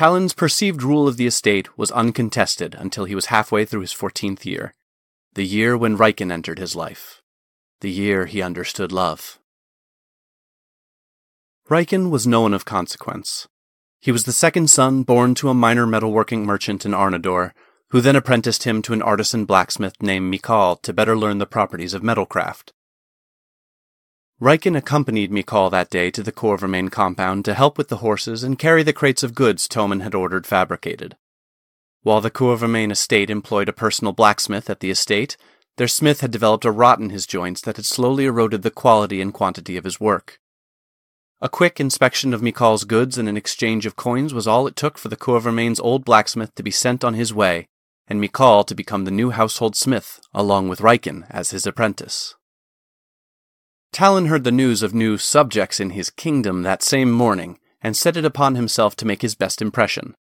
Talon's perceived rule of the estate was uncontested until he was halfway through his fourteenth year, the year when Riken entered his life, the year he understood love. Riken was no one of consequence. He was the second son born to a minor metalworking merchant in Arnador, who then apprenticed him to an artisan blacksmith named Mikal to better learn the properties of metalcraft. Riken accompanied Mikal that day to the Corvermain compound to help with the horses and carry the crates of goods Toman had ordered fabricated. While the Corvermain estate employed a personal blacksmith at the estate, their smith had developed a rot in his joints that had slowly eroded the quality and quantity of his work. A quick inspection of Mikal's goods and an exchange of coins was all it took for the Corvermain's old blacksmith to be sent on his way, and Mikal to become the new household smith, along with Riken as his apprentice. Talon heard the news of new subjects in his kingdom that same morning, and set it upon himself to make his best impression.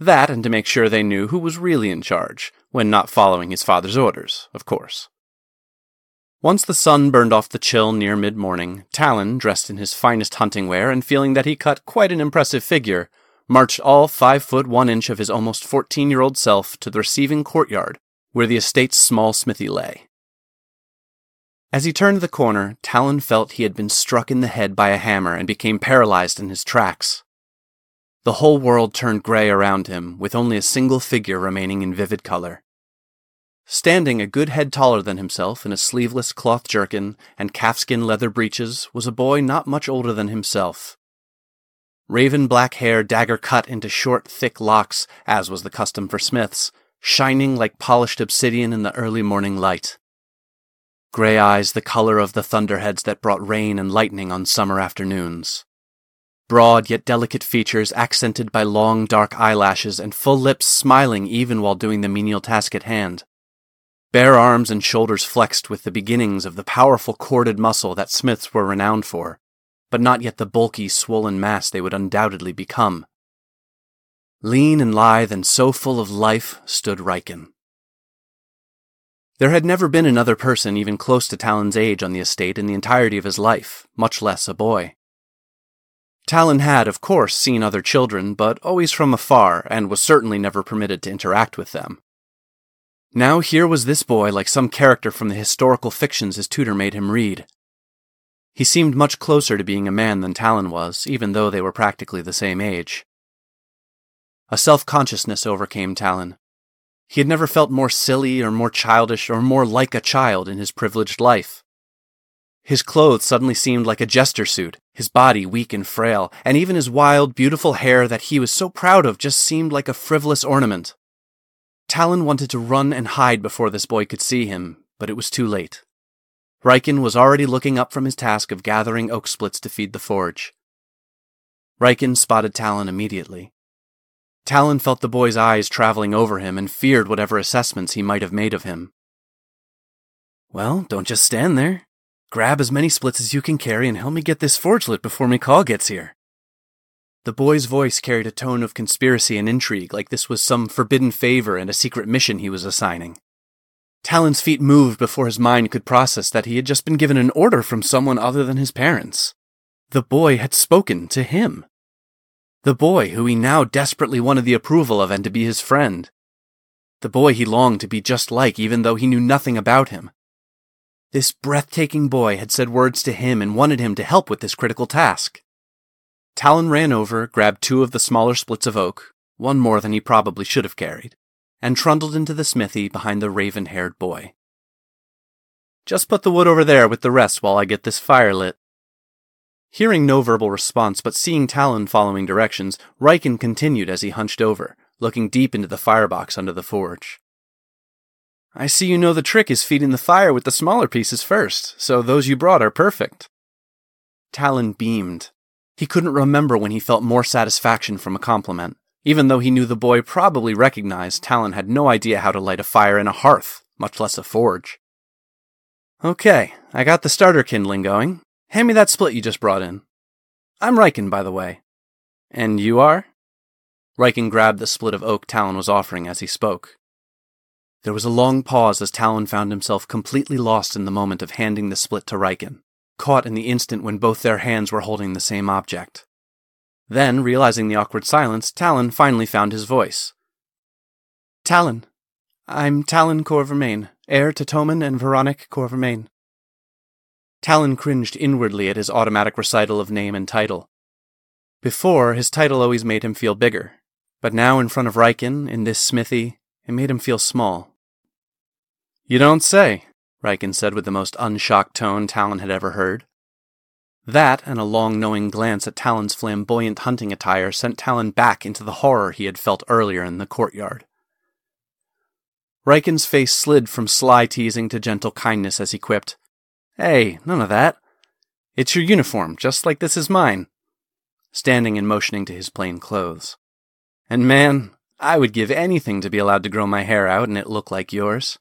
That, and to make sure they knew who was really in charge, when not following his father's orders, of course. Once the sun burned off the chill near mid morning, Talon, dressed in his finest hunting wear and feeling that he cut quite an impressive figure, marched all five foot one inch of his almost fourteen year old self to the receiving courtyard, where the estate's small smithy lay. As he turned the corner, Talon felt he had been struck in the head by a hammer and became paralyzed in his tracks. The whole world turned gray around him, with only a single figure remaining in vivid color. Standing a good head taller than himself in a sleeveless cloth jerkin and calfskin leather breeches was a boy not much older than himself. Raven black hair dagger cut into short, thick locks, as was the custom for smiths, shining like polished obsidian in the early morning light. Gray eyes the color of the thunderheads that brought rain and lightning on summer afternoons. Broad yet delicate features accented by long dark eyelashes and full lips smiling even while doing the menial task at hand. Bare arms and shoulders flexed with the beginnings of the powerful corded muscle that smiths were renowned for, but not yet the bulky, swollen mass they would undoubtedly become. Lean and lithe and so full of life stood Riken. There had never been another person even close to Talon's age on the estate in the entirety of his life, much less a boy. Talon had, of course, seen other children, but always from afar, and was certainly never permitted to interact with them. Now here was this boy like some character from the historical fictions his tutor made him read. He seemed much closer to being a man than Talon was, even though they were practically the same age. A self consciousness overcame Talon. He had never felt more silly or more childish or more like a child in his privileged life. His clothes suddenly seemed like a jester suit, his body weak and frail, and even his wild, beautiful hair that he was so proud of just seemed like a frivolous ornament. Talon wanted to run and hide before this boy could see him, but it was too late. Riken was already looking up from his task of gathering oak splits to feed the forge. Riken spotted Talon immediately. Talon felt the boy's eyes traveling over him and feared whatever assessments he might have made of him. Well, don't just stand there. Grab as many splits as you can carry and help me get this forge lit before Mikal gets here. The boy's voice carried a tone of conspiracy and intrigue, like this was some forbidden favor and a secret mission he was assigning. Talon's feet moved before his mind could process that he had just been given an order from someone other than his parents. The boy had spoken to him. The boy who he now desperately wanted the approval of and to be his friend. The boy he longed to be just like, even though he knew nothing about him. This breathtaking boy had said words to him and wanted him to help with this critical task. Talon ran over, grabbed two of the smaller splits of oak, one more than he probably should have carried, and trundled into the smithy behind the raven haired boy. Just put the wood over there with the rest while I get this fire lit. Hearing no verbal response but seeing Talon following directions, Riken continued as he hunched over, looking deep into the firebox under the forge. I see you know the trick is feeding the fire with the smaller pieces first, so those you brought are perfect. Talon beamed, he couldn't remember when he felt more satisfaction from a compliment, even though he knew the boy probably recognized Talon had no idea how to light a fire in a hearth, much less a forge. Okay, I got the starter kindling going. Hand me that split you just brought in. I'm Riken, by the way. And you are? Riken grabbed the split of oak Talon was offering as he spoke. There was a long pause as Talon found himself completely lost in the moment of handing the split to Riken caught in the instant when both their hands were holding the same object. Then, realizing the awkward silence, Talon finally found his voice. Talon. I'm Talon Corvermain, heir to Tommen and Veronic Corvermain. Talon cringed inwardly at his automatic recital of name and title. Before, his title always made him feel bigger, but now in front of Riken, in this smithy, it made him feel small. You don't say, Riken said with the most unshocked tone Talon had ever heard. That, and a long knowing glance at Talon's flamboyant hunting attire, sent Talon back into the horror he had felt earlier in the courtyard. Riken's face slid from sly teasing to gentle kindness as he quipped, Hey, none of that. It's your uniform, just like this is mine. Standing and motioning to his plain clothes. And man, I would give anything to be allowed to grow my hair out and it look like yours.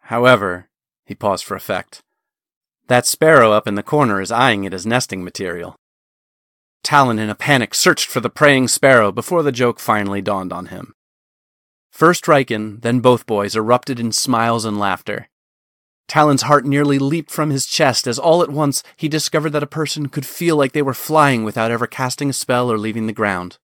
However, he paused for effect. That sparrow up in the corner is eyeing it as nesting material. Talon, in a panic, searched for the praying sparrow before the joke finally dawned on him. First Riken, then both boys erupted in smiles and laughter. Talon's heart nearly leaped from his chest as all at once he discovered that a person could feel like they were flying without ever casting a spell or leaving the ground.